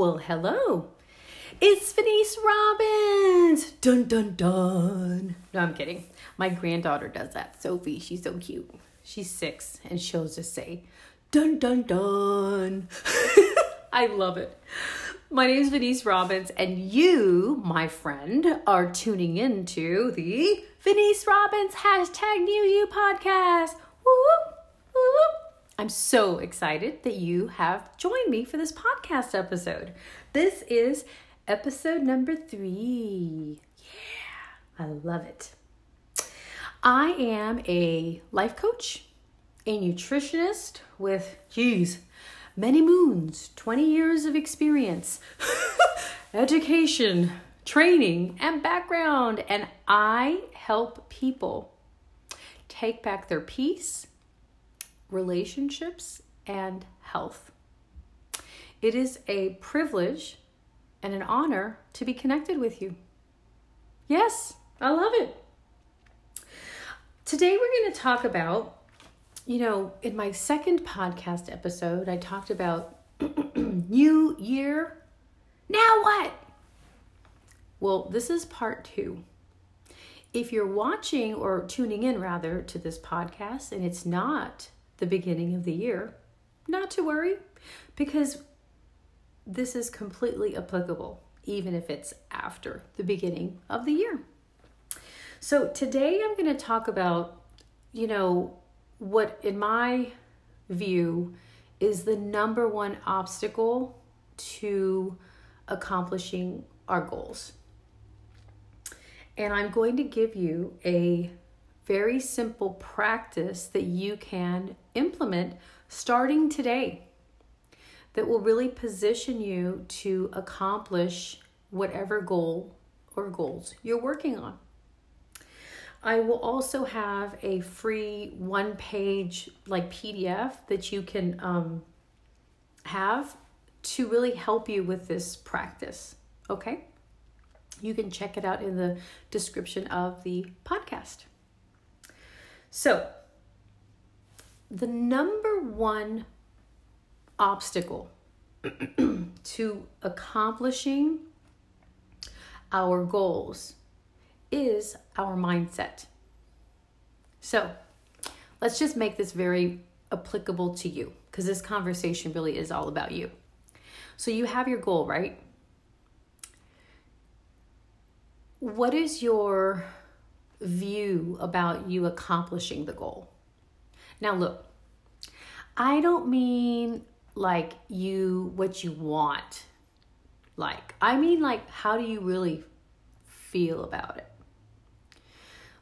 Well, hello. It's Venice Robbins. Dun dun dun. No, I'm kidding. My granddaughter does that. Sophie, she's so cute. She's six and she'll just say, dun dun dun. I love it. My name is Venice Robbins, and you, my friend, are tuning into the Venice Robbins hashtag New You podcast. I'm so excited that you have joined me for this podcast episode. This is episode number three. Yeah, I love it. I am a life coach, a nutritionist with, geez, many moons, 20 years of experience, education, training, and background. And I help people take back their peace, relationships, and health. It is a privilege and an honor to be connected with you. Yes, I love it. Today we're going to talk about you know, in my second podcast episode, I talked about new year. Now what? Well, this is part two. If you're watching or tuning in rather to this podcast and it's not the beginning of the year, not to worry because this is completely applicable, even if it's after the beginning of the year. So, today I'm going to talk about, you know, what, in my view, is the number one obstacle to accomplishing our goals. And I'm going to give you a very simple practice that you can implement starting today that will really position you to accomplish whatever goal or goals you're working on. I will also have a free one page like PDF that you can um, have to really help you with this practice. Okay? You can check it out in the description of the podcast. So, the number one obstacle to accomplishing our goals is our mindset. So let's just make this very applicable to you because this conversation really is all about you. So you have your goal, right? What is your view about you accomplishing the goal? Now, look, I don't mean like you, what you want. Like, I mean, like, how do you really feel about it?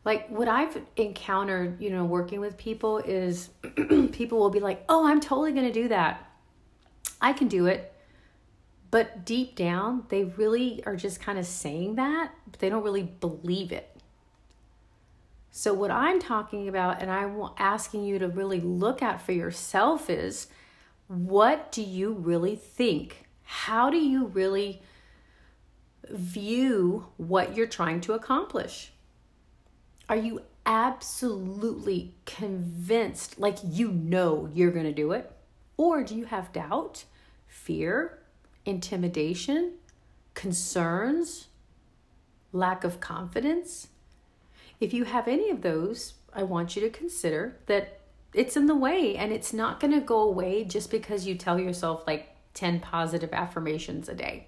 like what I've encountered, you know, working with people is people will be like, "Oh, I'm totally going to do that. I can do it." But deep down, they really are just kind of saying that, but they don't really believe it. So what I'm talking about and I'm asking you to really look at for yourself is what do you really think? How do you really view what you're trying to accomplish? Are you absolutely convinced, like you know you're going to do it? Or do you have doubt, fear, intimidation, concerns, lack of confidence? If you have any of those, I want you to consider that it's in the way and it's not going to go away just because you tell yourself like 10 positive affirmations a day.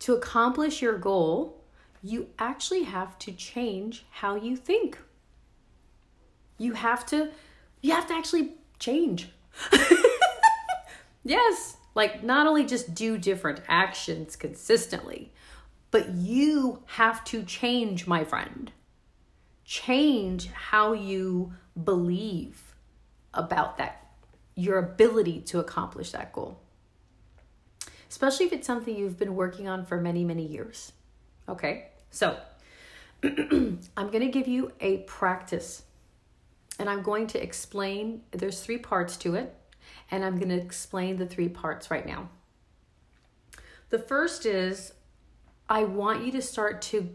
To accomplish your goal, you actually have to change how you think. You have to you have to actually change. yes, like not only just do different actions consistently, but you have to change, my friend. Change how you believe about that your ability to accomplish that goal. Especially if it's something you've been working on for many, many years. Okay? So, I'm going to give you a practice and I'm going to explain. There's three parts to it, and I'm going to explain the three parts right now. The first is I want you to start to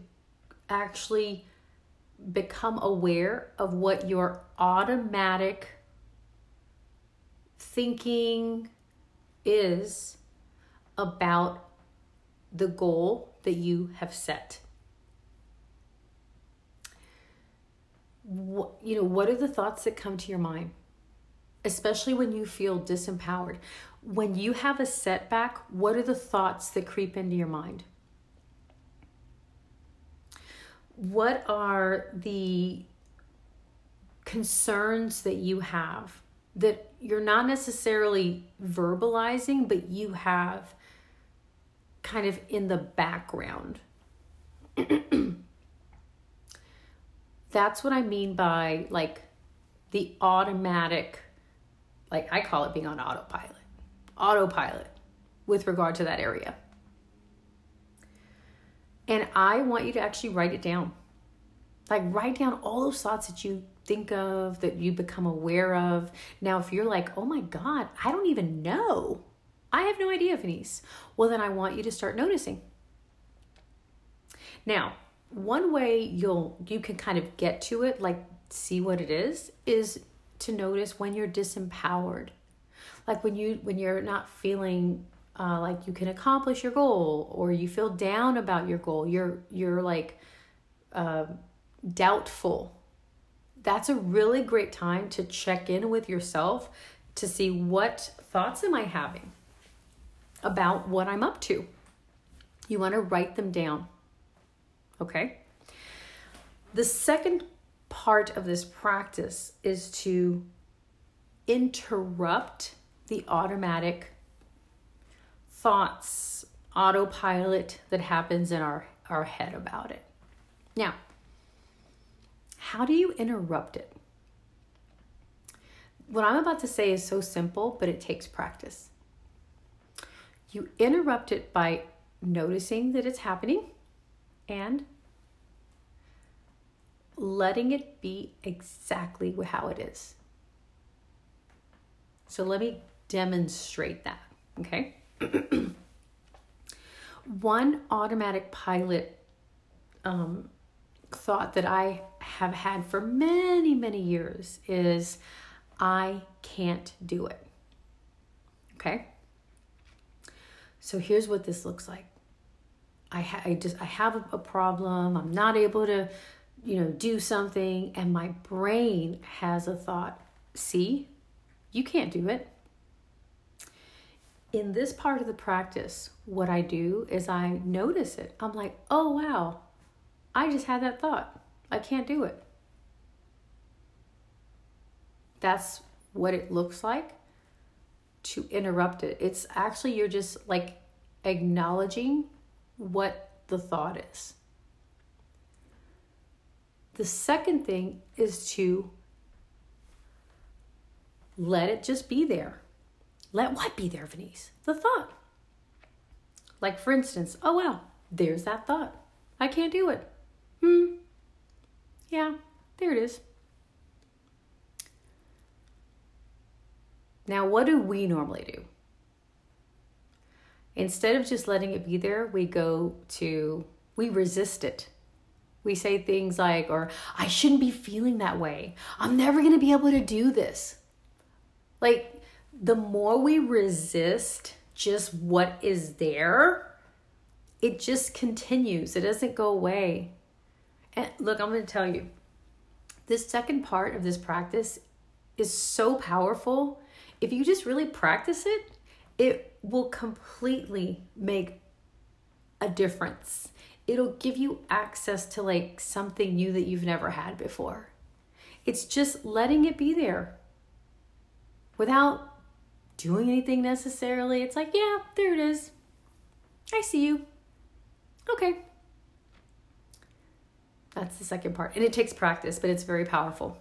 actually become aware of what your automatic thinking is about the goal that you have set. What, you know, what are the thoughts that come to your mind? Especially when you feel disempowered. When you have a setback, what are the thoughts that creep into your mind? What are the concerns that you have that you're not necessarily verbalizing, but you have kind of in the background. That's what I mean by like the automatic, like I call it being on autopilot, autopilot with regard to that area. And I want you to actually write it down. Like, write down all those thoughts that you think of, that you become aware of. Now, if you're like, oh my God, I don't even know. I have no idea, Venice. Well, then I want you to start noticing. Now, one way you'll you can kind of get to it, like see what it is, is to notice when you're disempowered. Like when you when you're not feeling uh, like you can accomplish your goal, or you feel down about your goal. You're you're like uh, doubtful that's a really great time to check in with yourself to see what thoughts am I having about what I'm up to. You want to write them down. Okay? The second part of this practice is to interrupt the automatic thoughts, autopilot that happens in our, our head about it. Now, how do you interrupt it? What I'm about to say is so simple, but it takes practice. You interrupt it by noticing that it's happening and letting it be exactly how it is. So let me demonstrate that, okay? One automatic pilot um, thought that I have had for many, many years is I can't do it. Okay? So here's what this looks like. I, ha- I just I have a, a problem. I'm not able to, you know, do something and my brain has a thought, "See? You can't do it." In this part of the practice, what I do is I notice it. I'm like, "Oh wow, I just had that thought. I can't do it. That's what it looks like to interrupt it. It's actually, you're just like acknowledging what the thought is. The second thing is to let it just be there. Let what be there, Venice? The thought. Like, for instance, oh, wow, there's that thought. I can't do it. Hmm. Yeah, there it is. Now, what do we normally do? Instead of just letting it be there, we go to, we resist it. We say things like, or I shouldn't be feeling that way. I'm never going to be able to do this. Like, the more we resist just what is there, it just continues. It doesn't go away. And look, I'm going to tell you this second part of this practice is so powerful. If you just really practice it, it will completely make a difference. It'll give you access to like something new that you've never had before. It's just letting it be there without doing anything necessarily. It's like, yeah, there it is. I see you. Okay, that's the second part. And it takes practice, but it's very powerful.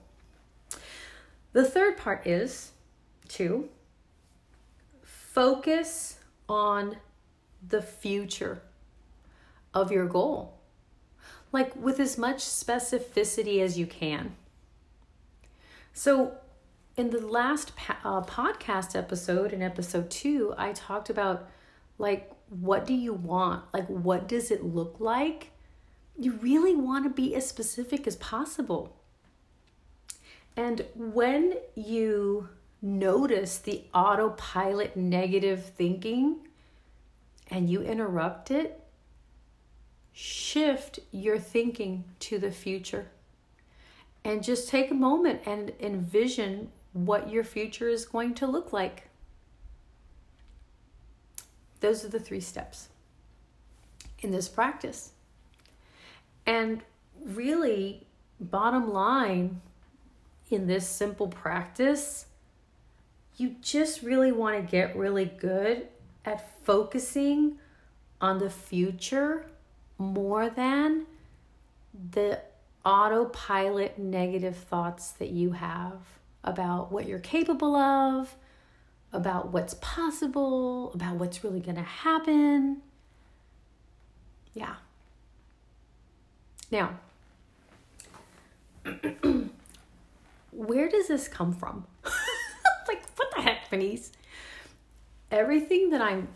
The third part is to focus on the future of your goal, like with as much specificity as you can. So, in the last uh, podcast episode, in episode two, I talked about like, what do you want? Like, what does it look like? you really want to be as specific as possible. And when you notice the autopilot negative thinking and you interrupt it, shift your thinking to the future. And just take a moment and envision what your future is going to look like. Those are the three steps in this practice. And really, bottom line in this simple practice, you just really want to get really good at focusing on the future more than the autopilot negative thoughts that you have about what you're capable of, about what's possible, about what's really going to happen. Yeah. Now, where does this come from? like, what the heck, Venice? Everything that I'm,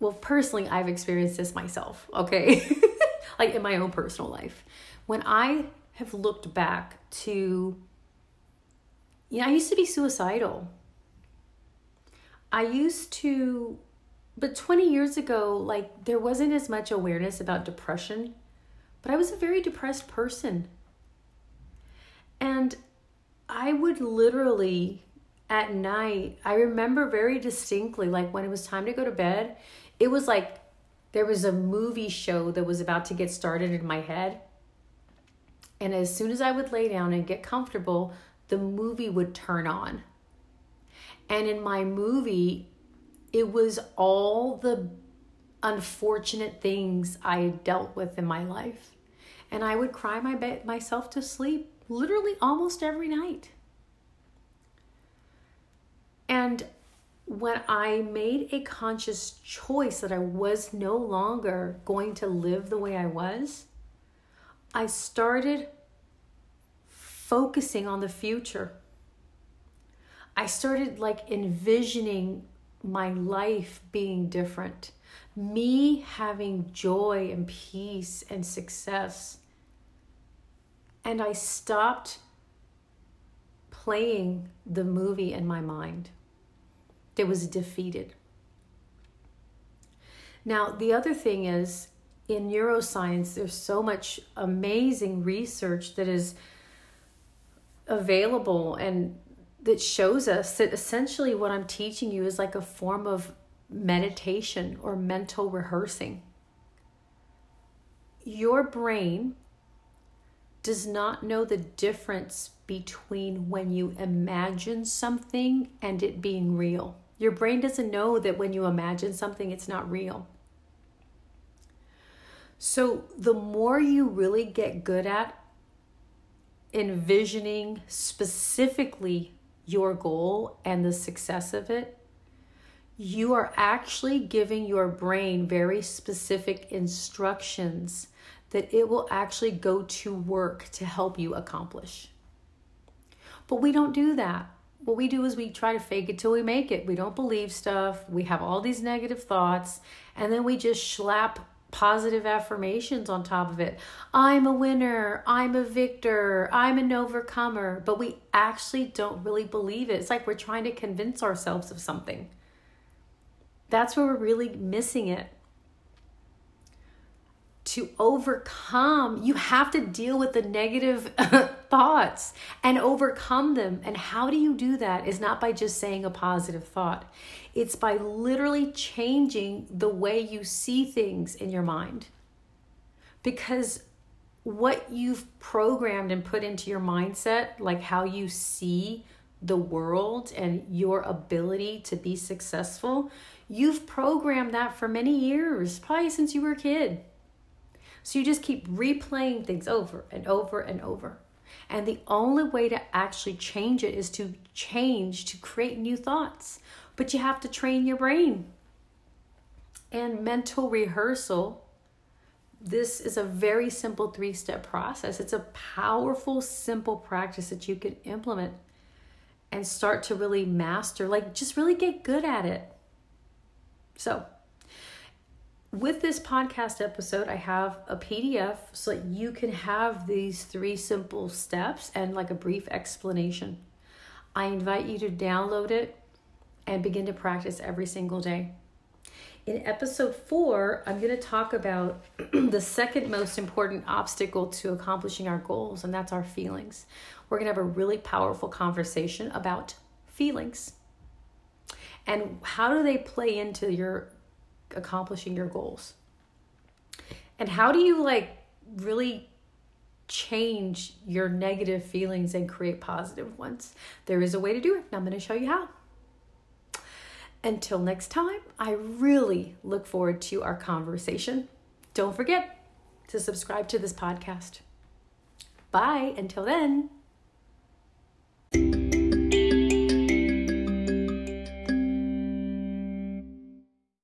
well, personally, I've experienced this myself, okay? like in my own personal life. When I have looked back to, you know, I used to be suicidal. I used to, but 20 years ago, like, there wasn't as much awareness about depression, but I was a very depressed person. And I would literally at night, I remember very distinctly, like when it was time to go to bed, it was like there was a movie show that was about to get started in my head. And as soon as I would lay down and get comfortable, the movie would turn on. And in my movie, it was all the unfortunate things I dealt with in my life. And I would cry my be- myself to sleep literally almost every night. And when I made a conscious choice that I was no longer going to live the way I was, I started focusing on the future. I started like envisioning my life being different, me having joy and peace and success and I stopped playing the movie in my mind that was defeated. Now, the other thing is in neuroscience, there's so much amazing research that is available and that shows us that essentially what I'm teaching you is like a form of meditation or mental rehearsing. Your brain does not know the difference between when you imagine something and it being real. Your brain doesn't know that when you imagine something, it's not real. So, the more you really get good at envisioning specifically your goal and the success of it, you are actually giving your brain very specific instructions that it will actually go to work to help you accomplish. But we don't do that. What we do is we try to fake it till we make it. We don't believe stuff. We have all these negative thoughts, and then we just slap positive affirmations on top of it. I'm a winner. I'm a victor. I'm an overcomer. But we actually don't really believe it. It's like we're trying to convince ourselves of something. That's where we're really missing it to overcome, you have to deal with the negative thoughts and overcome them. And how do you do that? Is not by just saying a positive thought, it's by literally changing the way you see things in your mind. Because what you've programmed and put into your mindset, like how you see the world and your ability to be successful, you've programmed that for many years, probably since you were a kid. So you just keep replaying things over and over and over. And the only way to actually change it is to change, to create new thoughts. But you have to train your brain. And mental rehearsal, this is a very simple three step process. It's a powerful, simple practice that you can implement and start to really master, like just really get good at it. So, with this podcast episode, I have a PDF so that you can have these three simple steps and like a brief explanation. I invite you to download it and begin to practice every single day. In episode four, I'm going to talk about the second most important obstacle to accomplishing our goals, and that's our feelings. We're going to have a really powerful conversation about feelings and how do they play into your accomplishing your goals. And how do you like really change your negative feelings and create positive ones? There is a way to do it. And I'm going to show you how. Until next time, I really look forward to our conversation. Don't forget to subscribe to this podcast. Bye. Until then.